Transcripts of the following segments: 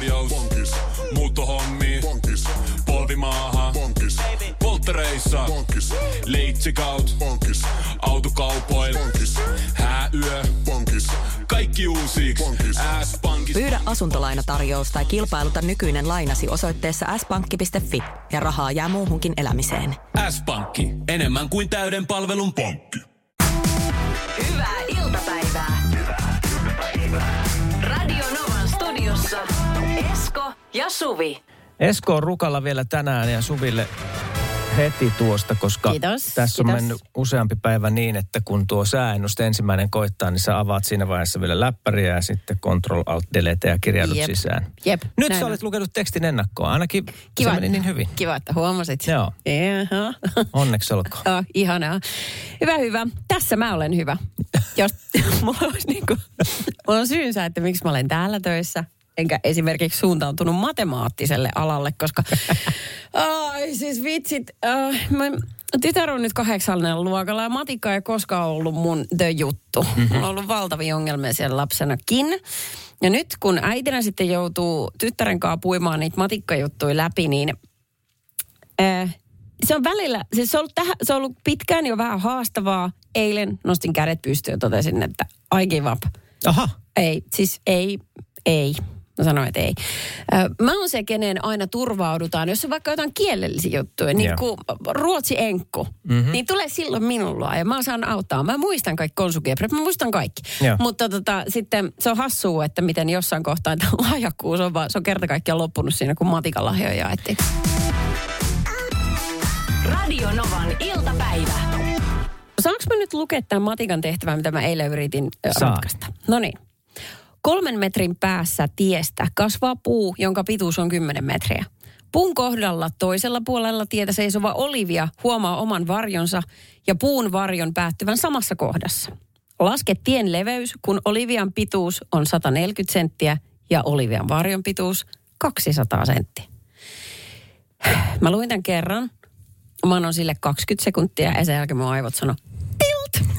tarjous. Bonkis. Muuttohommi. Bonkis. Polvimaaha. Bonkis. Polttereissa. Bonkis. Leitsikaut. Bonkis. Autokaupoil. Bonkis. Hääyö. Bonkis. Kaikki uusi. S-pankki. Pyydä asuntolainatarjous tai kilpailuta nykyinen lainasi osoitteessa s-pankki.fi ja rahaa jää muuhunkin elämiseen. S-pankki. Enemmän kuin täyden palvelun pankki. Hyvää iltapäivää. Radio Novan studiossa Esko ja Suvi. Esko on rukalla vielä tänään ja Suville heti tuosta, koska Kiitos, tässä on kiitos. mennyt useampi päivä niin, että kun tuo sääennuste ensimmäinen koittaa, niin sä avaat siinä vaiheessa vielä läppäriä ja sitten Control Alt Delete ja kirjaudut Jep. sisään. Jep, Nyt näin sä on. olet lukenut tekstin ennakkoon. Ainakin Kiva, se meni niin hyvin. Kiva, että huomasit. Joo. Jaha. Onneksi olkoon. Oh, ihanaa. Hyvä, hyvä. Tässä mä olen hyvä. Jos mulla olisi niin kuin, mulla on syynsä, että miksi mä olen täällä töissä, enkä esimerkiksi suuntautunut matemaattiselle alalle, koska ai siis vitsit, äh, mä, tytär on nyt kahdeksannella luokalla ja matikka ei koskaan ollut mun the juttu. Mulla on ollut valtavia ongelmia siellä lapsenakin. Ja nyt kun äitinä sitten joutuu tyttären kanssa puimaan niitä matikkajuttuja läpi, niin Äh, se on välillä, siis se on, ollut tähän, se on ollut pitkään jo vähän haastavaa. Eilen nostin kädet pystyyn ja totesin, että I give up. Aha. Ei, siis ei, ei. Mä sanoin, että ei. Mä oon se, kenen aina turvaudutaan, jos on vaikka jotain kielellisiä juttuja, niin kuin ruotsi enkku, mm-hmm. niin tulee silloin minulla ja mä saan auttaa. Mä muistan kaikki konsukiepret, mä muistan kaikki. Joo. Mutta tota, sitten se on hassua, että miten jossain kohtaa tämä lahjakkuus on, vaan, se on kerta kaikkiaan loppunut siinä, kun matikan lahjoja jaettiin. Radio Novan iltapäivä. Saanko mä nyt lukea tämän matikan tehtävän, mitä mä eilen yritin Saa. ratkaista? No niin. Kolmen metrin päässä tiestä kasvaa puu, jonka pituus on 10 metriä. Puun kohdalla toisella puolella tietä seisova Olivia huomaa oman varjonsa ja puun varjon päättyvän samassa kohdassa. Laske tien leveys, kun Olivian pituus on 140 senttiä ja Olivian varjon pituus 200 senttiä. Mä luin tämän kerran. Mä annoin sille 20 sekuntia ja sen jälkeen mun aivot sano tilt.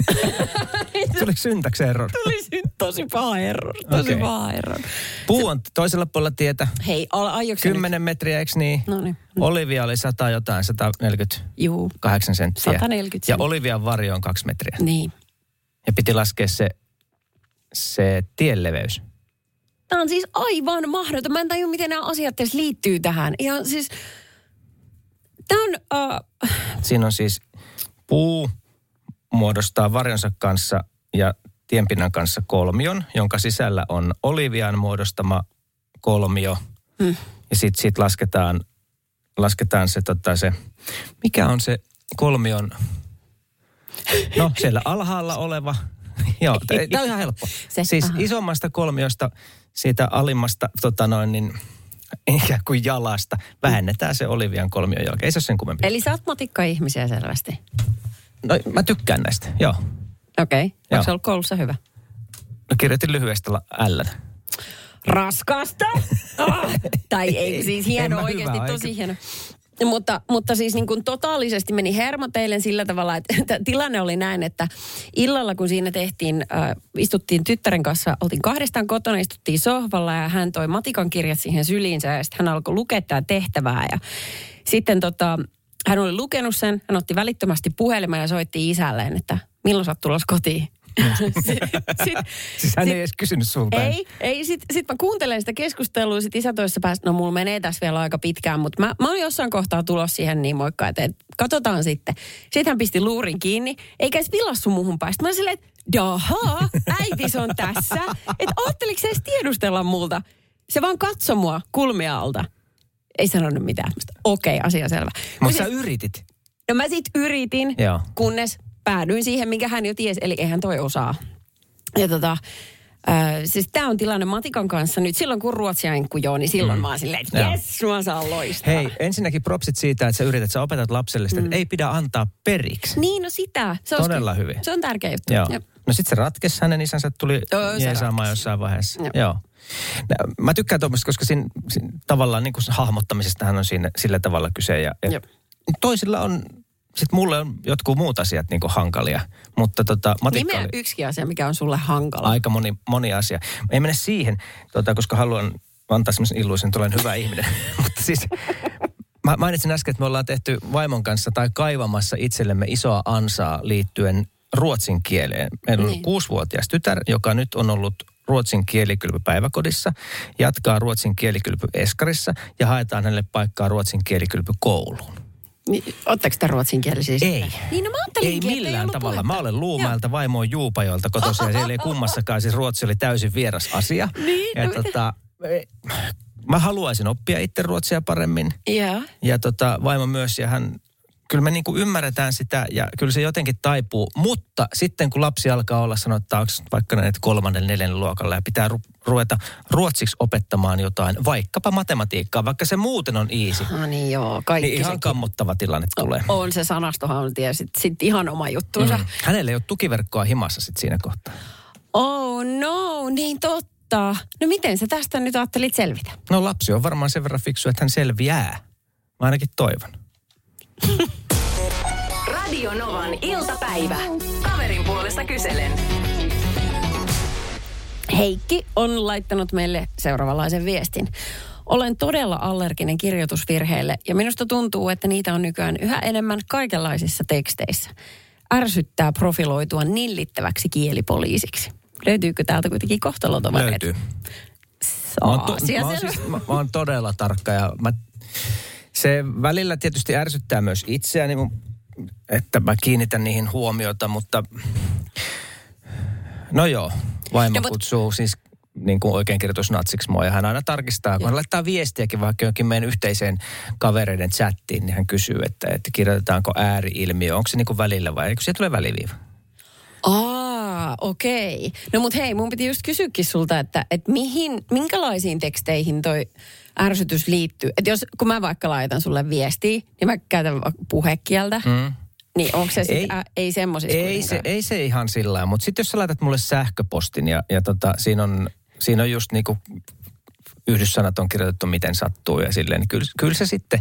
Tuliko syntaksi error? Tuli tosi paha error. Tosi Okei. paha error. Puu on toisella puolella tietä. Hei, aiotko sä nyt? 10 metriä, eikö niin? No niin. Olivia oli 100 jotain, 148 Juu, senttiä. 140 Ja. Olivian varjo on 2 metriä. niin. Ja piti laskea se, se tienleveys. Tämä on siis aivan mahdoton. Mä en tajua, miten nämä asiat edes liittyy tähän. Ihan siis... Tämä on... Uh, Siinä on siis puu muodostaa varjonsa kanssa ja tienpinnan kanssa kolmion, jonka sisällä on Olivian muodostama kolmio. Hmm. Ja sitten sit lasketaan, lasketaan se, tota, se, mikä on se kolmion, no siellä alhaalla oleva. Joo, tämä on ihan helppo. Se, siis aha. isommasta kolmiosta, siitä alimmasta tota noin, niin, ikään kuin jalasta, vähennetään se Olivian kolmion jalka. Ei se ole sen kummempi. eli sä oot matikka-ihmisiä selvästi. No, mä tykkään näistä, joo. Okei. Okay. Onko se ollut koulussa hyvä? No kirjoitin lyhyestä L. Raskasta? Ah, tai ei, siis En hieno oikeasti, hyvä, tosi hieno. Mutta, mutta siis niin kuin totaalisesti meni hermot eilen sillä tavalla, että tilanne oli näin, että illalla kun siinä tehtiin, äh, istuttiin tyttären kanssa, oltiin kahdestaan kotona, istuttiin sohvalla ja hän toi matikan kirjat siihen syliinsä ja sitten hän alkoi lukea tätä tehtävää ja sitten tota, hän oli lukenut sen, hän otti välittömästi puhelimen ja soitti isälleen, että milloin sä oot tulossa kotiin. Sitten- sit- Siis hän sit- ei edes kysynyt sulta. ei, ei. Sitten sit mä kuuntelen sitä keskustelua, sit isä toisessa päästä, no mulla menee tässä vielä aika pitkään, mutta mä, mä oon jossain kohtaa tulossa siihen niin moikka, että et, katsotaan sitten. Sitten hän pisti luurin kiinni, eikä edes vilassu muuhun päästä. Mä silleen, että dahaa, äitis on tässä. Että ootteliko se edes tiedustella multa? Se vaan katsoi mua kulmia alta. Ei sanonut mitään. Okei, asia selvä. Mutta sä se- yritit. No mä sit yritin, Joo. kunnes päädyin siihen, minkä hän jo tiesi, eli eihän toi osaa. Ja tota, äh, siis tämä on tilanne Matikan kanssa nyt. Silloin kun ruotsia enkku joo, niin silloin mm. mä oon silleen, että Joo. jes, mä saan loistaa. Hei, ensinnäkin propsit siitä, että sä yrität, sä opetat lapselle sitä, että ei pidä antaa periksi. Niin, no sitä. Se Todella hyvin. Se on tärkeä juttu. Joo. Jep. No sit se ratkesi, hänen isänsä tuli Joo, jeesaamaan jossain vaiheessa. Joo. Joo. Mä tykkään tuommoista, koska siinä, siinä tavallaan niin kuin hahmottamisestahan on siinä, sillä tavalla kyse. Ja, ja Jep. toisilla on, sit mulle on jotkut muut asiat niin kuin hankalia. Mutta tota, matikka Nimeä oli yksikin asia, mikä on sulle hankala. aika moni, moni asia. Ei mene siihen, tota, koska haluan antaa semmoisen illuusin, että olen hyvä ihminen. Mutta siis mä mainitsin äsken, että me ollaan tehty vaimon kanssa tai kaivamassa itsellemme isoa ansaa liittyen ruotsin kieleen. Meillä on Niin. kuusivuotias tytär, joka nyt on ollut ruotsin kielikylpy päiväkodissa, jatkaa ruotsin kielikylpy eskarissa ja haetaan hänelle paikkaa ruotsin kielikylpy kouluun. Niin, Ootteko te ruotsinkielisiä sitten? Ei. Niin no mä Ei millään ollut tavalla. puhetta. Mä olen Luumäeltä, vaimo on Juupajoilta kotoisin ja siellä ei kummassakaan. Siis ruotsi oli täysin vieras asia. Niin, ja no tota, eh, mä haluaisin oppia itse ruotsia paremmin. Joo. Ja tota, vaimo myös ja hän, kyllä me niinku ymmärretään sitä ja kyllä se jotenkin taipuu. Mutta sitten kun lapsi alkaa olla sanottaaksi vaikka näin, että kolmannen, neljännen luokalla ja pitää ru- ruveta ruotsiksi opettamaan jotain, vaikkapa matematiikkaa, vaikka se muuten on easy. Ah niin joo, kaikki Niin ihan sekin. kammottava tilanne tulee. On se sanastohan on tie, sit, ihan oma juttuunsa. Mm. Mm. Hänellä ei ole tukiverkkoa himassa sit siinä kohtaa. Oh no, niin totta. No miten sä tästä nyt ajattelit selvitä? No lapsi on varmaan sen verran fiksu, että hän selviää. Mä ainakin toivon. Radio Novan iltapäivä. Kaverin puolesta kyselen. Heikki on laittanut meille seuraavanlaisen viestin. Olen todella allerginen kirjoitusvirheille ja minusta tuntuu, että niitä on nykyään yhä enemmän kaikenlaisissa teksteissä. Ärsyttää profiloitua nillittäväksi kielipoliisiksi. Löytyykö täältä kuitenkin kohtalotovereita? Löytyy. Mä oon, Saa, to, mä, oon siis, mä, mä oon todella tarkka ja mä, se välillä tietysti ärsyttää myös itseäni, mun- että mä kiinnitän niihin huomiota, mutta no joo, vaimo No, kutsuu siis niin kuin oikein kirjoitusnatsiksi mua ja hän aina tarkistaa, kun hän laittaa viestiäkin vaikka johonkin meidän yhteiseen kavereiden chattiin, niin hän kysyy, että, että kirjoitetaanko ääriilmiö, onko se niin kuin välillä vai eikö se tule väliviiva? Aa, okei. No mut hei, mun piti just kysyäkin sulta, että, että mihin, minkälaisiin teksteihin toi ärsytys liittyy? Että jos, kun mä vaikka laitan sulle viestiä, niin mä käytän puhekieltä, mm. niin onko se Ei. sitten, ä, ei semmoisissa Ei se, ei se ihan sillä lailla, mutta sitten jos sä laitat mulle sähköpostin ja, ja tota, siinä, on, siinä on just niinku yhdyssanat on kirjoitettu miten sattuu ja silleen, niin kyllä, kyllä se sitten,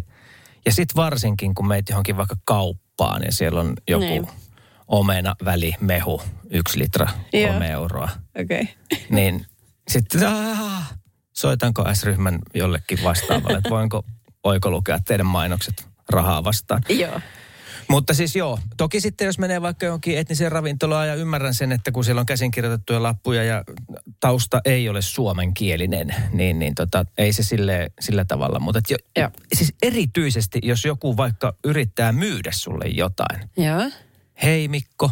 ja sitten varsinkin kun meet johonkin vaikka kauppaan ja siellä on joku Niin. omena, väli, mehu, yksi litra, kolme euroa, Okei. niin sitten aah, soitanko S-ryhmän jollekin vastaavalle, että voinko oikolukea teidän mainokset rahaa vastaan. Joo. Mutta siis joo, toki sitten jos menee vaikka johonkin etniseen ravintolaan ja ymmärrän sen, että kun siellä on käsin kirjoitettuja lappuja ja tausta ei ole suomenkielinen, niin, niin tota, ei se sille, sillä tavalla. Mutta jo, Joo. siis erityisesti, jos joku vaikka yrittää myydä sulle jotain. Joo. Hei Mikko,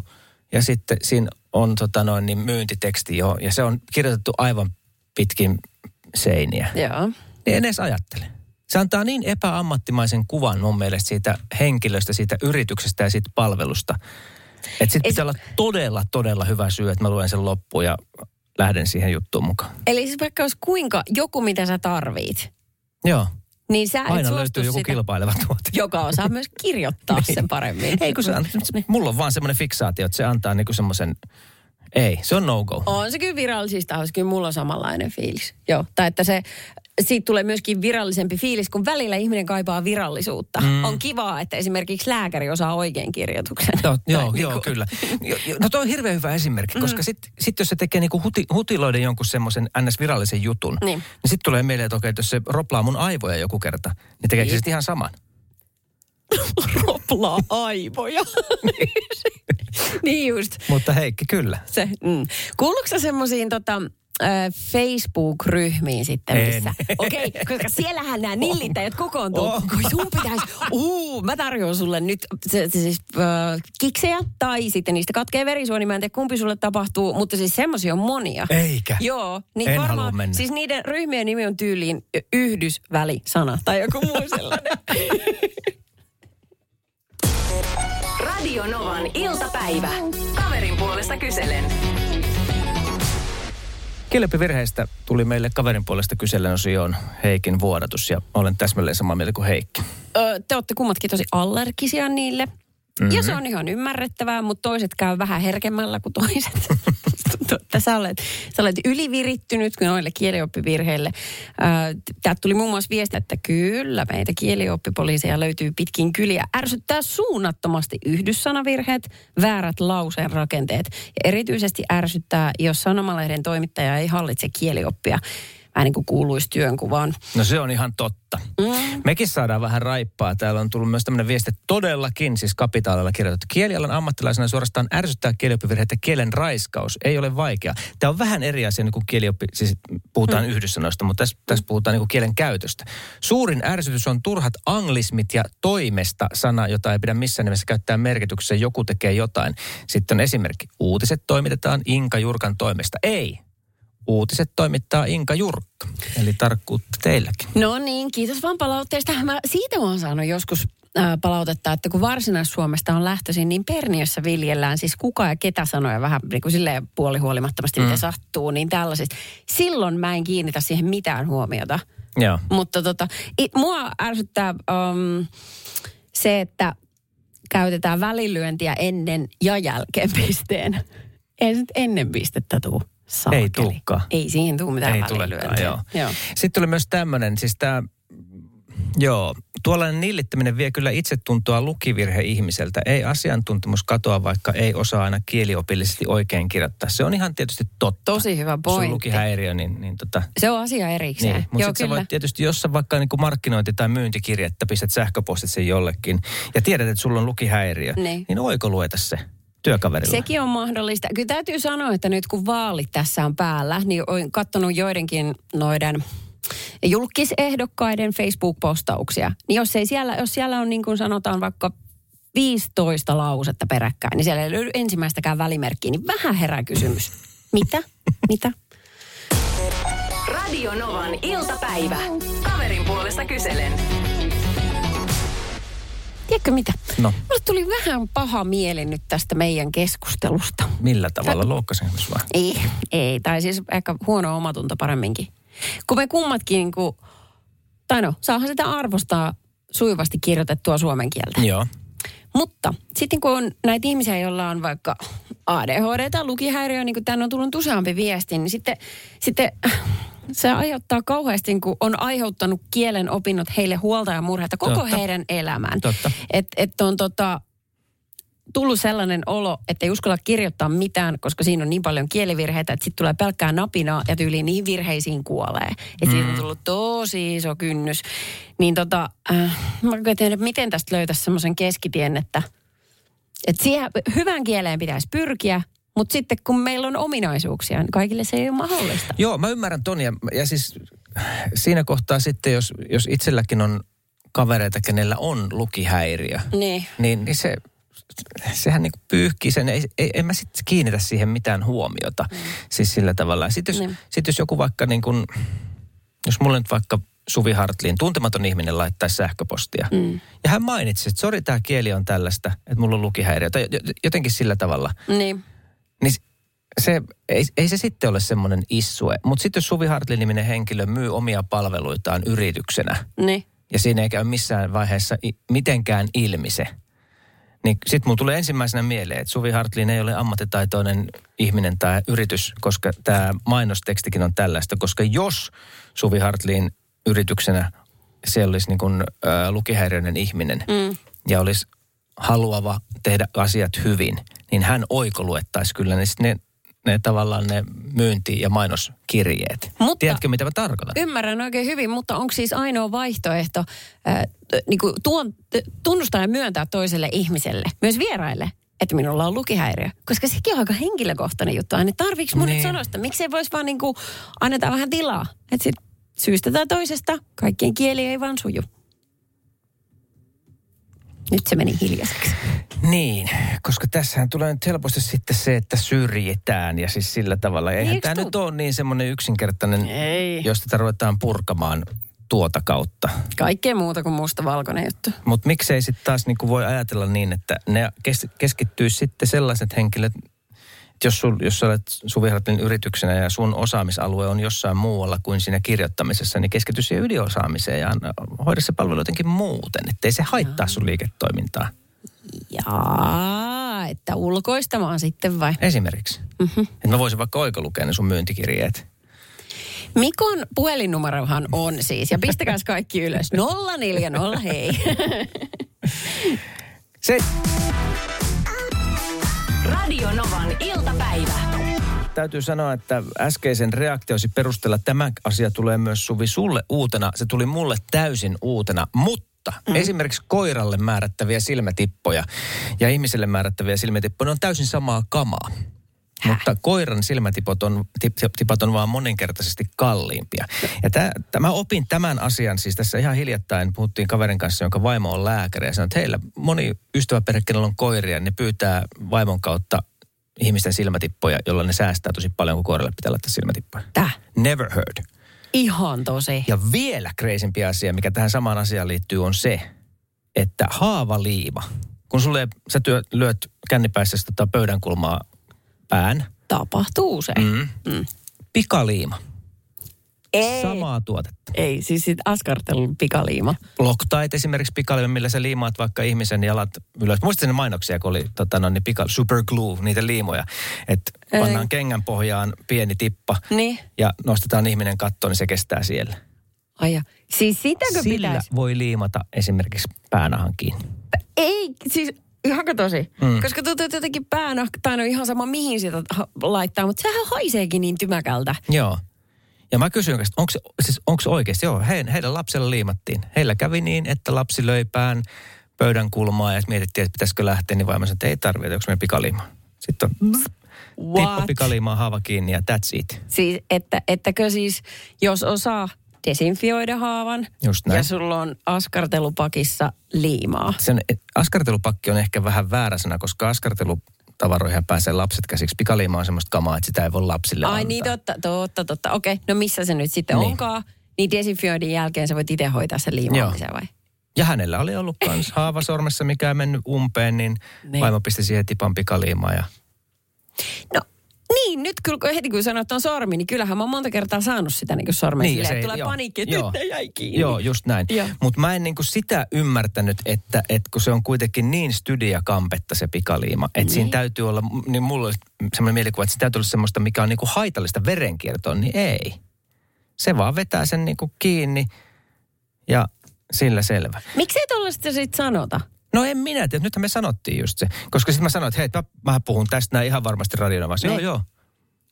ja sitten siinä on tota noin, niin myyntiteksti jo, ja se on kirjoitettu aivan pitkin seiniä Joo. niin en edes ajattele. Se antaa niin epäammattimaisen kuvan mun mielestä siitä henkilöstä, siitä yrityksestä ja siitä palvelusta. Että sitten pitää olla todella, todella hyvä syy, että mä luen sen loppuun ja lähden siihen juttuun mukaan. Eli siis vaikka olisi kuinka joku, mitä sä tarvit, Joo, niin sä aina löytyy joku sitä, kilpaileva tuote. joka osaa myös kirjoittaa sen paremmin. Ei kun se, se, mulla on vaan semmoinen fiksaatio, että se antaa niinku semmoisen, ei, se on no-go. On se kyllä virallisista tahoista, kyllä mulla on samanlainen fiilis. Joo, tai että se, siitä tulee myöskin virallisempi fiilis, kun välillä ihminen kaipaa virallisuutta. Mm. On kivaa, että esimerkiksi lääkäri osaa oikein kirjoituksen. No, joo, Tai joo, kyllä. No toi on hirveän hyvä esimerkki, koska sitten sit jos se tekee niinku huti, hutiloiden jonkun semmoisen ns-virallisen jutun, Niin. niin, niin sitten tulee mieleen, että okei, että jos se roplaa mun aivoja joku kerta, niin tekeekö se sitten ihan saman? Roplaa aivoja. niin just. Mutta Heikki, kyllä. Se, mm. Kuuluuko semmoisiin tota, Facebook-ryhmiin sitten, En. missä? Okei, okay, koska siellähän nämä nillittäjät kokoontuu. Kun sun pitäisi, uu, mä tarjoan sulle nyt se, se siis, äh, kiksejä tai sitten niistä katkee verisuoni. Mä en tiedä kumpi sulle tapahtuu, mutta siis semmoisia on monia. Eikä. Joo, niin En varmaan, mennä. siis niiden ryhmien nimi on tyyliin yhdysvälisana tai joku muu sellainen. Radio Novan iltapäivä. Kaverin puolesta kyselen. Kilpivirheistä tuli meille kaverin puolesta kysellen osioon Heikin vuodatus ja olen täsmälleen samaa mieltä kuin Heikki. Ö, te olette kummatkin tosi allergisia niille. Mm-hmm. Ja se on ihan ymmärrettävää, mutta toiset käy vähän herkemmällä kuin toiset. Että sä olet, sä olet ylivirittynyt noille kielioppivirheille. Täältä tuli muun muassa viesti, että kyllä meitä kielioppipoliiseja löytyy pitkin kyliä. Ärsyttää suunnattomasti yhdyssanavirheet, väärät lauseen rakenteet. Ja erityisesti ärsyttää, jos sanomalehden toimittaja ei hallitse kielioppia. Vähän niin kuin kuuluisi työnkuvaan. No se on ihan totta. Mm. Mekin saadaan vähän raippaa. Täällä on tullut myös tämmöinen viesti, että todellakin, siis kapitaalilla kirjoitettu. Kielialan ammattilaisena suorastaan ärsyttää kielioppivirheet ja kielen raiskaus. Ei ole vaikea. Tämä on vähän eri asia niin kuin kielioppi, siis puhutaan mm. yhdyssanoista, mutta tässä, tässä puhutaan niin kuin kielen käytöstä. Suurin ärsytys on turhat anglismit ja toimesta sana, jota ei pidä missään nimessä käyttää merkityksessä. Joku tekee jotain. Sitten on esimerkki. Uutiset toimitetaan Inka Jurkan toimesta. Ei, uutiset toimittaa Inka Jurkka. Eli tarkkuutta teilläkin. No niin, kiitos vaan palautteesta. Mä siitä mä oon saanut joskus ää, palautetta, että kun Varsinais-Suomesta on lähtöisin, niin Perniössä viljellään siis kuka ja ketä sanoja vähän niin kuin silleen puolihuolimattomasti, mm. mitä sattuu, niin tällaisista. Silloin mä en kiinnitä siihen mitään huomiota. Joo. Mutta tota, it, mua ärsyttää um, se, että käytetään välilyöntiä ennen ja jälkeen pisteen. Ei se nyt ennen pistettä tuu. Saakeli. Ei tuukaan. Ei siihen tuu mitään Ei tulekaan, joo. joo. Sitten tuli myös tämmöinen, siis tämä, joo, tuollainen nillittäminen vie kyllä itsetuntoa lukivirhe ihmiseltä. Ei asiantuntemus katoa, vaikka ei osaa aina kieliopillisesti oikein kirjoittaa. Se on ihan tietysti totta. Tosi hyvä pointti. lukihäiriö, niin, niin tota, Se on asia erikseen. niin. Mutta sitten voit tietysti, jos sä vaikka niin kuin markkinointi- tai myyntikirjettä pistät sähköpostit sen jollekin ja tiedät, että sulla on lukihäiriö, Niin. niin oiko lueta se työkaverilla? Sekin on mahdollista. Kyllä täytyy sanoa, että nyt kun vaalit tässä on päällä, niin olen katsonut joidenkin noiden julkisehdokkaiden Facebook-postauksia. Niin jos, ei siellä, jos siellä on niin kuin sanotaan vaikka 15 lausetta peräkkäin, niin siellä ei löydy ensimmäistäkään välimerkkiä, niin vähän herää kysymys. Mitä? Mitä? Radio Novan iltapäivä. Kaverin puolesta kyselen. Tiedätkö mitä? No. Mulle tuli vähän paha mieli nyt tästä meidän keskustelusta. Millä tavalla loukkasin vai? Ei, ei. Tai siis ehkä huono omatunto paremminkin. Kun me kummatkin, niin kuin, tai no, saahan sitä arvostaa sujuvasti kirjoitettua suomen kieltä. Joo. Mutta sitten kun on näitä ihmisiä, joilla on vaikka ADHD tai lukihäiriö, niin kuin tänne on tullut useampi viesti, niin sitten, sitten se aiheuttaa kauheasti, kun on aiheuttanut kielen opinnot heille huolta ja murhetta koko Totta. heidän elämään. Totta. Että et on tota, tullut sellainen olo, että ei uskalla kirjoittaa mitään, koska siinä on niin paljon kielivirheitä, että sitten tulee pelkkää napinaa ja tyyliin niihin virheisiin kuolee. Että mm. siitä on tullut tosi iso kynnys. Niin tota, äh, mä en tiedä, miten tästä löytäisi semmoisen keskitien, että, että siihen hyvään kieleen pitäisi pyrkiä, mutta sitten kun meillä on ominaisuuksia, niin kaikille se ei ole mahdollista. Joo, mä ymmärrän ton ja, ja siis siinä kohtaa sitten, jos, jos itselläkin on kavereita, kenellä on lukihäiriö, Niin. niin, niin se, sehän niin pyyhkii sen, ei, ei, en mä sitten kiinnitä siihen mitään huomiota. Mm. Siis sillä tavalla. Sitten jos, Niin. sit jos joku vaikka niin kuin, jos mulle nyt vaikka Suvi Hartliin, tuntematon ihminen laittaisi sähköpostia. Mm. Ja hän mainitsi, että sori tämä kieli on tällaista, että mulla on lukihäiriö. Tai jo- jotenkin sillä tavalla. Niin. Niin se, ei, ei se sitten ole semmoinen issue. Mutta sitten jos Suvi Hartlin-niminen henkilö myy omia palveluitaan yrityksenä, Niin. ja siinä ei käy missään vaiheessa mitenkään ilmi se, niin sitten mulla tulee ensimmäisenä mieleen, että Suvi Hartlin ei ole ammattitaitoinen ihminen tai yritys, koska tämä mainostekstikin on tällaista. Koska jos Suvi Hartlin yrityksenä se olisi niin kuin, ä, lukihäiriöinen ihminen mm. ja olisi haluava tehdä asiat hyvin, niin hän oikoluettaisi kyllä ne, ne, ne tavallaan ne myynti- ja mainoskirjeet. Mutta- Tiedätkö, mitä mä tarkoitan? Ymmärrän oikein hyvin, mutta onko siis ainoa vaihtoehto t- niin kuin tuon, tunnustaa ja myöntää toiselle ihmiselle, myös vieraille, että minulla on lukihäiriö? Koska sekin on aika henkilökohtainen juttu. Aina tarviiko mun niin. Sanoa sitä? Miksei voisi vaan niin kuin, annetaan vähän tilaa? Että syystä tai toisesta kaikkien kieli ei vaan suju. Nyt se meni hiljaiseksi. Niin, koska tässähän tulee nyt helposti sitten se, että syrjitään ja siis sillä tavalla. Eihän Eikö tämä tuu? nyt ole niin semmoinen yksinkertainen, Ei. jos tätä ruvetaan purkamaan tuota kautta. Kaikkea muuta kuin musta-valkoinen juttu. Mutta miksei sitten taas niinku voi ajatella niin, että ne kes- keskittyisi sitten sellaiset henkilöt, jos, sul, jos sä olet Suvi Hartlin yrityksenä ja sun osaamisalue on jossain muualla kuin siinä kirjoittamisessa, niin keskity siihen ydinosaamiseen ja hoida se palvelu jotenkin muuten, ettei se haittaa sun liiketoimintaa. Jaa, että ulkoistamaan sitten vai? Esimerkiksi. Mm-hmm. Että mä voisin vaikka oikolukea ne sun myyntikirjeet. Mikon puhelinnumerohan on siis, ja pistäkääs kaikki ylös. 040, hei. Se, Radio Novan iltapäivä. täytyy sanoa, että äskeisen reaktiosi perusteella tämä asia tulee myös Suvi sulle uutena. Se tuli mulle täysin uutena, mutta mm. esimerkiksi koiralle määrättäviä silmätippoja ja ihmiselle määrättäviä silmätippoja, ne on täysin samaa kamaa. Häh? Mutta koiran silmätipot on, tip, tipat on vaan moninkertaisesti kalliimpia. Ja tä, tä, mä opin tämän asian, siis tässä ihan hiljattain puhuttiin kaverin kanssa, jonka vaimo on lääkäri. Ja sanoi, että heillä moni ystäväperhe, kenellä on koiria, ne pyytää vaimon kautta ihmisten silmätippoja, jolla ne säästää tosi paljon, kun koiralle pitää laittaa silmätippoja. Täh? Never heard. Ihan tosi. Ja vielä kreisimpi asia, mikä tähän samaan asiaan liittyy, on se, että haavaliima. Kun sulle, sä työ, lyöt kännipäissä tota pöydän kulmaa pään. Tapahtuu usein. Mm. Mm. Pikaliima. Ei. Samaa tuotetta. Ei, siis sit askartelun pikaliima. Loctite esimerkiksi pikaliima, millä sä liimaat vaikka ihmisen jalat ylös. Muistatko ne mainoksia, kun oli tota, no, niin pika, super glue, niitä liimoja. Että pannaan kengän pohjaan pieni tippa niin. ja nostetaan ihminen kattoon, niin se kestää siellä. Ai ja. Siis sitäkö Sillä pitäisi? voi liimata esimerkiksi päänahan kiinni. Ei, siis Ihanko tosi? Mm. Koska tuntuu, että jotenkin päänahka, tai no ihan sama mihin sitä laittaa, mutta sehän haiseekin niin tymäkältä. Joo. Ja mä kysyin, että onko se, siis onko se oikeasti? Joo, he, heidän lapsella liimattiin. Heillä kävi niin, että lapsi löi pään pöydän kulmaa ja mietittiin, että pitäisikö lähteä, niin vaimo sanoi, että ei tarvitse, onko meidän pikaliima. Sitten on tippa pikaliimaa haava kiinni ja that's it. Siis, että, ettäkö siis, jos osaa desinfioida haavan Just näin. ja sulla on askartelupakissa liimaa. Sen askartelupakki on ehkä vähän väärä sana, koska askartelutavaroihin pääsee lapset käsiksi. Pikaliima on semmoista kamaa, että sitä ei voi lapsille Ai antaa. niin, totta, totta, totta. Okei, no missä se nyt sitten Niin. onkaan? Niin desinfioinnin jälkeen sä voit itse hoitaa sen liimaamisen vai? Ja hänellä oli ollut kans haava sormessa, mikä ei mennyt umpeen, niin, Niin. vaimo pisti siihen tipan pikaliimaa. Ja... No niin, nyt kyllä kun heti kun sanoit, että on sormi, niin kyllähän mä oon monta kertaa saanut sitä niin sormen Niin, niin, silleen, se- että tulee joo, paniikki, että joo. nyt jäi kiinni. Joo, just näin. Mutta mä en niinku sitä ymmärtänyt, että, että kun se on kuitenkin niin studiakampetta se pikaliima, että Niin. siinä täytyy olla, niin mulla olisi semmoinen mielikuva, että siinä täytyy olla semmoista, mikä on niinku haitallista verenkiertoon, niin ei. Se vaan vetää sen niinku kiinni ja sillä selvä. Miksei tuollaista sit sanota? No en minä tiedä, nythän me sanottiin just se. Koska sitten mä sanoin, että hei, mä, mä puhun tästä näin ihan varmasti radiona vasta. Joo, Niin. joo.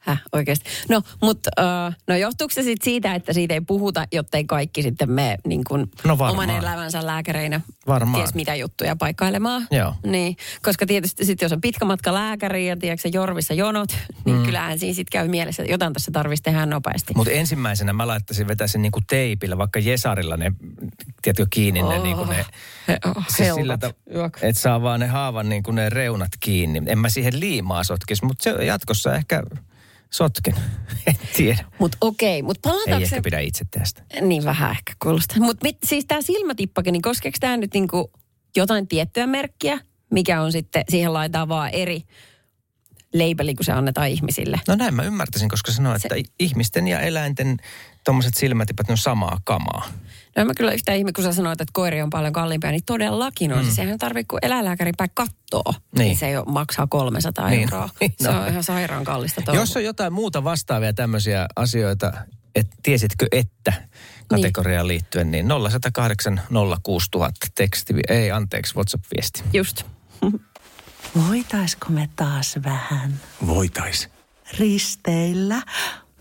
Häh, oikeasti. No, mutta uh, no johtuuko se sitten siitä, että siitä ei puhuta, jottei kaikki sitten mene niin kuin No varmaan. oman elämänsä lääkäreinä Varmaan. ties mitä juttuja paikkailemaan. Joo. Niin, koska tietysti sitten jos on pitkä matka lääkäriin ja tiedätkö, jorvissa jonot, niin mm. kyllähän siinä sitten käy mielessä, että jotain tässä tarvitsisi tehdä nopeasti. Mutta ensimmäisenä mä laittaisin vetäisin niinku teipillä, vaikka Jesarilla ne, tiedätkö, kiinni ne, Oh. niinku ne He- oh, Siis helkat. Juok. että saa vaan ne haavan niin kuin ne reunat kiinni. En mä siihen liimaa sotkisi, mutta se jatkossa ehkä sotken. en tiedä. Mutta okei, mutta Ei palataanko ehkä se... pidä itse tästä. Niin vähän ehkä kuulostaa. Mutta siis tämä silmätippake, niin koskeeko tämä nyt niinku jotain tiettyä merkkiä, mikä on sitten, siihen laitetaan vaan eri labeli, kun se annetaan ihmisille. No näin mä ymmärtäisin, koska sanoin, Se- että ihmisten ja eläinten tuommoiset silmätipat, ne on samaa kamaa. No mä kyllä yhtään ihme, kun sä sanoit, että koiri on paljon kalliimpia, niin todellakin on. Mm. Sehän tarvii, kun eläinlääkäri päin kattoo, niin. Niin. niin se jo maksaa 300 Niin. euroa. Niin, Se no. on ihan sairaan kallista touhua. Jos on jotain muuta vastaavia tämmöisiä asioita, että tiesitkö että kategoriaan liittyen, niin 0108 06000 teksti, ei anteeksi, WhatsApp-viesti. Just. Voitaisko me taas vähän Voitais. risteillä?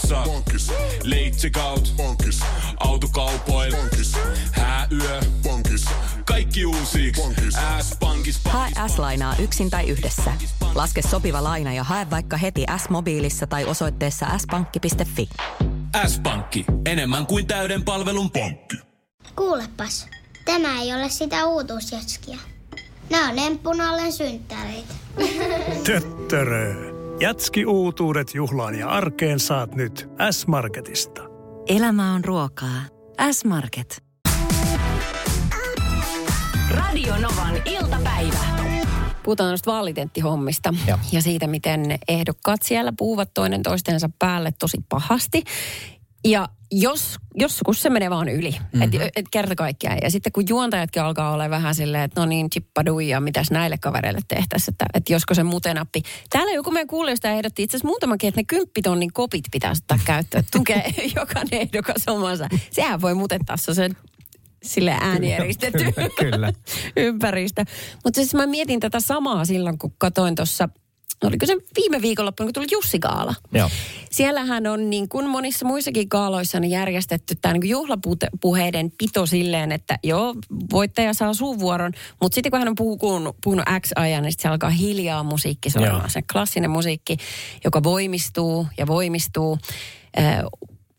Polttereissa. Bonkis. Leitsikaut. Bonkis. Autokaupoil. Bonkis. Hääyö. Bonkis. Kaikki uusi. S-pankis. Hae S-lainaa yksin tai yhdessä. Laske sopiva laina ja hae vaikka heti S-mobiilissa tai osoitteessa s-pankki.fi. S-pankki. Enemmän kuin täyden palvelun pankki. Kuulepas, tämä ei ole sitä uutuusjatskia. Nämä on emppunallen synttäreitä. Töttörö. Jatski uutuudet juhlaan ja arkeen saat nyt S-Marketista. Elämä on ruokaa. S-Market. Radio Novan iltapäivä. Puhutaan noista vaalitentti-hommista Joo. ja siitä, miten ehdokkaat siellä puhuvat toinen toistensa päälle tosi pahasti. Ja jos, joskus se menee vaan yli, mm-hmm. että et kerta kaikkiaan. Ja sitten kun juontajatkin alkaa olla vähän silleen, että no niin, chippadui ja mitäs näille kavereille tehtäisiin, että, että josko se mutenappi. Täällä joku meidän kuulijoista ehdotti itse asiassa muutamakin, että ne kymppitonnin kopit pitäisi ottaa käyttöön. että Tukee jokainen ehdokas omansa. Sehän voi mutettaa se sen sille äänieristetty Kyllä, kyllä. ympäristö. Mutta siis mä mietin tätä samaa silloin, kun katoin tuossa, oliko se viime viikonloppuna, kun tuli Jussi Gaala. Joo. Siellähän on niin kuin monissa muissakin kaaloissa niin järjestetty tämä niin juhlapuheiden pito silleen, että joo, voittaja saa suuvuoron, mutta sitten kun hän on puhunut, puhunut X ajan, niin sitten se alkaa hiljaa musiikki soimaan. Se klassinen musiikki, joka voimistuu ja voimistuu.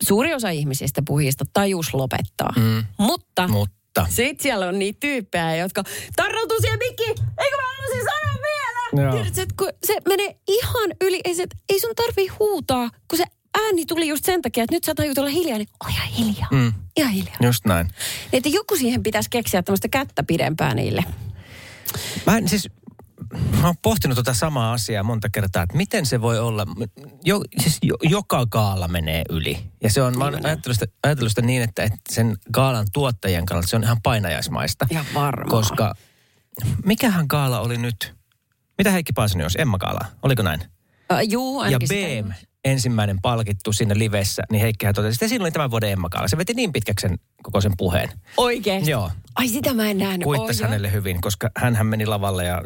Suuri osa ihmisistä puhujista tajus lopettaa. Mm. Mutta, Mutta. sitten siellä on niitä tyyppejä, jotka tarrautuu siihen mikki, eikö Joo. Tiedätkö, että kun se menee ihan yli, ei, se, ei sun tarvii huutaa, kun se ääni tuli just sen takia, että nyt sä tajut olla hiljaa, niin ole ihan hiljaa. Mm. Ihan hiljaa. Just näin. Että joku siihen pitäisi keksiä tämmöistä kättä pidempää niille. Mä en siis, mä oon pohtinut tota samaa asiaa monta kertaa, että miten se voi olla, jo, siis jo, joka gaala menee yli. Ja se on, mä oon ajatellut sitä, ajatellut sitä niin, että, että sen gaalan tuottajien kannalta se on ihan painajaismaista. Ihan varmaan. Koska mikähän gaala oli nyt? Mitä Heikki Paasonen olisi? Emma Gaala, oliko näin? Uh, juu, Ja sitä- BM, ensimmäinen palkittu siinä livessä, niin Heikkihän totesi, että siinä oli tämän vuoden Emma Gaala. Se veti niin pitkäksi sen, koko sen puheen. Oikeesti? Joo. Ai sitä mä en nähnyt. Kuittasi joo. hänelle hyvin, koska hän meni lavalle ja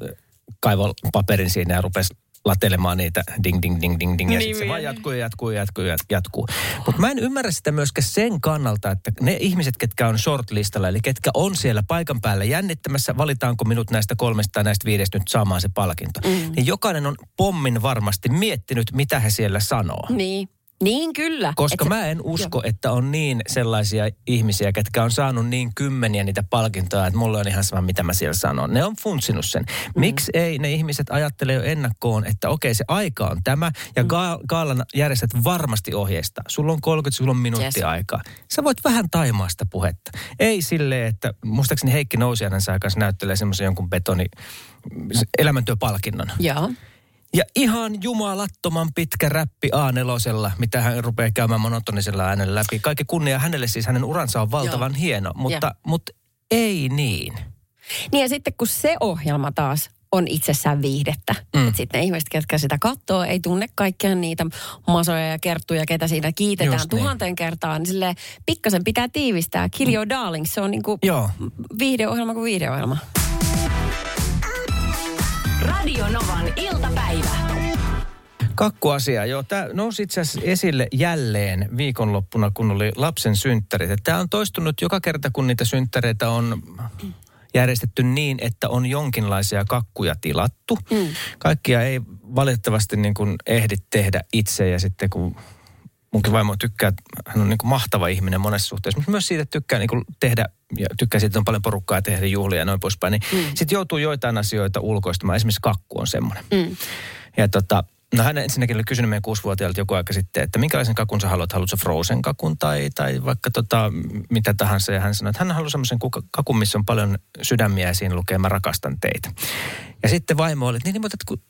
kaivoi paperin siinä ja rupesi latelemaan niitä ding ding ding ding ding ja sitten se vaan jatkuu ja jatkuu ja jatkuu ja jatkuu. Mutta mä en ymmärrä sitä myöskään sen kannalta, että ne ihmiset, ketkä on shortlistalla, eli ketkä on siellä paikan päällä jännittämässä, valitaanko minut näistä kolmesta tai näistä viidestä nyt saamaan se palkinto. Mm. Niin jokainen on pommin varmasti miettinyt, mitä he siellä sanoo. Niin. Niin kyllä. Koska Et mä en usko, että on niin sellaisia ihmisiä, ketkä on saanut niin kymmeniä niitä palkintoja, että mulla on ihan sama, mitä mä siellä sanon. Ne on funtsinut sen. Mm. Miksi ei ne ihmiset ajattele jo ennakkoon, että okei, se aika on tämä, ja Mm. ga- gaalan järjestät varmasti ohjeistaa. Sulla on 30, sulla on minuutti Yes. aikaa. Sä voit vähän taimaa sitä puhetta. Ei silleen, että muistaakseni Heikki Nousiainen saa kanssa näyttelee semmoisen jonkun betoni elämäntyöpalkinnon. Joo. Ja ihan jumalattoman pitkä räppi A4, mitä hän rupeaa käymään monotonisella äänellä läpi. Kaikki kunnia hänelle siis, hänen uransa on valtavan Joo. hieno, mutta, mutta ei niin. Niin ja sitten kun se ohjelma taas on itsessään viihdettä. Mm. Että sitten ne ihmiset, ketkä sitä katsoo, ei tunne kaikkia niitä masoja ja kerttuja, ketä siinä kiitetään Just niin. tuhanteen kertaan. Niin silleen pikkasen pitää tiivistää. Kill your darling, se on niinku Joo. viihdeohjelma kuin viihdeohjelma. Radio Novan iltapäivä. Kakkuasia, joo. Tämä nousi itse asiassa esille jälleen viikonloppuna, kun oli lapsen synttärit. Tämä on toistunut joka kerta, kun niitä synttäreitä on järjestetty niin, että on jonkinlaisia kakkuja tilattu. Mm. Kaikkia ei valitettavasti niin kuin ehdi tehdä itse ja sitten kun munkin vaimo tykkää, hän on niin kuin mahtava ihminen monessa suhteessa, mutta myös siitä että tykkää niin kuin tehdä ja tykkää siitä, että on paljon porukkaa ja tehdä juhlia ja noin poispäin, niin mm. sitten joutuu joitain asioita ulkoistamaan. Esimerkiksi kakku on semmoinen. Mm. Ja tota, no hän ensinnäkin oli kysynyt meidän kuusivuotiaalta joku aika sitten, että minkälaisen kakun sä haluat, haluatko frozen kakun tai, tai vaikka tota, mitä tahansa. Ja hän sanoi, että hän haluaa semmoisen kakun, missä on paljon sydämiä ja siinä lukee mä rakastan teitä. Ja sitten vaimo oli, että niin, niin mutta että kun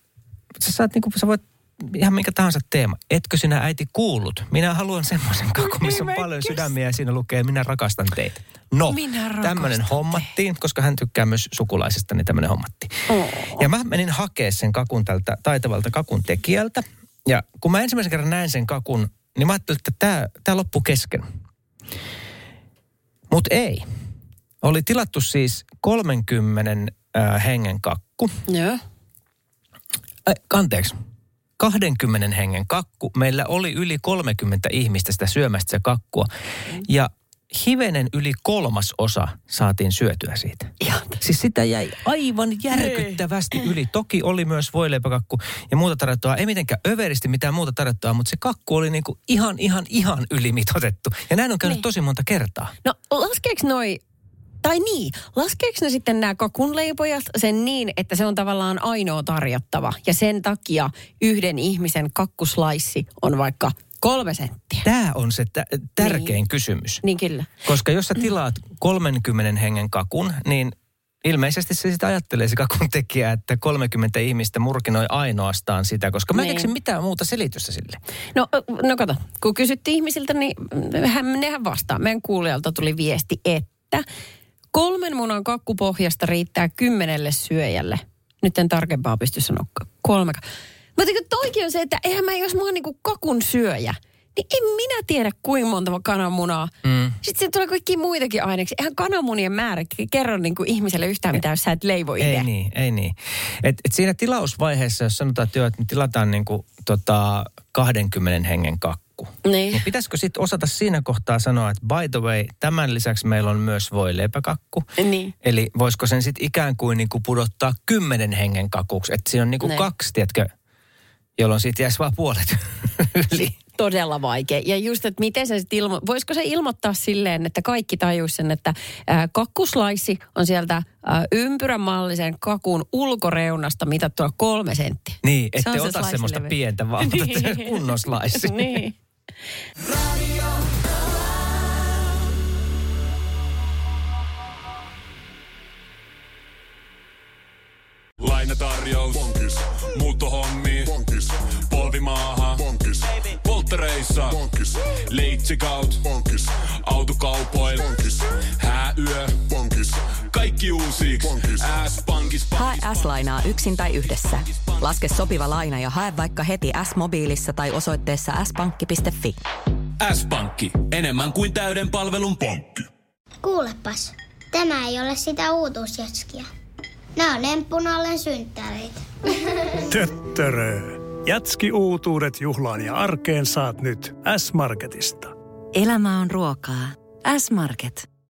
sä, saat, niin kuin, sä voit ihan minkä tahansa teema. Etkö sinä äiti kuullut? Minä haluan semmoisen kakun, missä on paljon sydämiä ja siinä lukee minä rakastan teitä. No, tämmöinen hommattiin, koska hän tykkää myös sukulaisista, niin tämmöinen hommatti. Oh. Ja mä menin hakea sen kakun tältä taitavalta kakun tekijältä. Ja kun mä ensimmäisen kerran näin sen kakun, niin mä ajattelin, että tämä, tämä loppui kesken. Mutta ei. Oli tilattu siis 30 äh, hengen kakku. Joo. Ai, anteeksi. 20 hengen kakku. Meillä oli yli 30 ihmistä sitä syömästä se kakkua. Ja hivenen yli kolmas osa saatiin syötyä siitä. Ihan. Siis sitä jäi aivan järkyttävästi yli. Toki oli myös voileipäkakku ja muuta tarjottua. Ei mitenkään överisti mitään muuta tarjottua, mutta se kakku oli niinku ihan, ihan, ihan ylimitotettu. Ja näin on käynyt Niin. tosi monta kertaa. No laskeeko noi, tai niin, laskeeko ne sitten nämä kakunleipojat sen niin, että se on tavallaan ainoa tarjottava. Ja sen takia yhden ihmisen kakkuslaissi on vaikka kolme senttiä. Tämä on se tä- tärkein Niin. kysymys. Niin kyllä. Koska jos sä tilaat 30 hengen kakun, niin ilmeisesti se sitä ajattelee se kakun tekijä, että 30 ihmistä murkinoi ainoastaan sitä, koska mä en Niin. mitään muuta selitystä sille. No, no kato, kun kysyttiin ihmisiltä, niin hän, nehän vastaa. Meidän kuulijalta tuli viesti, että kolmen munan kakkupohjasta riittää kymmenelle syöjälle. Nyt en tarkempaa pysty sanoa. Kolme. Mutta kun toikin on se, että eihän mä, jos mä oon niinku kakun syöjä, niin en minä tiedä kuinka monta kananmunaa. Mm. Sitten siihen tulee kaikki muitakin aineksi. Eihän kananmunien määrä kerro niinku ihmiselle yhtään mitään, jos sä et leivo itse. Ei niin, ei niin. Et, et siinä tilausvaiheessa, jos sanotaan työ, että me tilataan niinku, tota, 20 hengen kakku. Niin. Niin pitäisikö sitten osata siinä kohtaa sanoa, että by the way, tämän lisäksi meillä on myös voileipäkakku. Niin. Eli voisiko sen sitten ikään kuin niinku pudottaa kymmenen hengen kakuksi. Että siinä on niinku Niin. kaksi, tiedätkö, jolloin siitä jäisi vaan puolet yli. todella vaikea. Ja just, että miten se sitten ilmo... Voisiko se ilmoittaa silleen, että kaikki tajuisi sen, että ää, kakkuslaissi on sieltä ää, ympyrämallisen kakun ulkoreunasta mitattua kolme senttiä. Niin, Se on ette se ota semmoista pientä, vaan niin. kunnon slice. niin. Lainatarjous. Bonkis. Muuttohommi. Bonkis. Polvimaaha. Bonkis. Polttereissa. Bonkis. Leitsikaut. Bonkis. Autokaupoil. Bonkis. Hääyö. Bonkis. Kaikki uusi. S-pankis. Hae S-lainaa yksin tai yhdessä. Laske sopiva laina ja hae vaikka heti S-mobiilissa tai osoitteessa s-pankki.fi. S-pankki. Enemmän kuin täyden palvelun pankki. Kuulepas, tämä ei ole sitä uutuusjatskia. Nämä on emppunallen synttäreitä. Töttörö. Jatski uutuudet juhlaan ja arkeen saat nyt S-Marketista. Elämä on ruokaa. S-Market.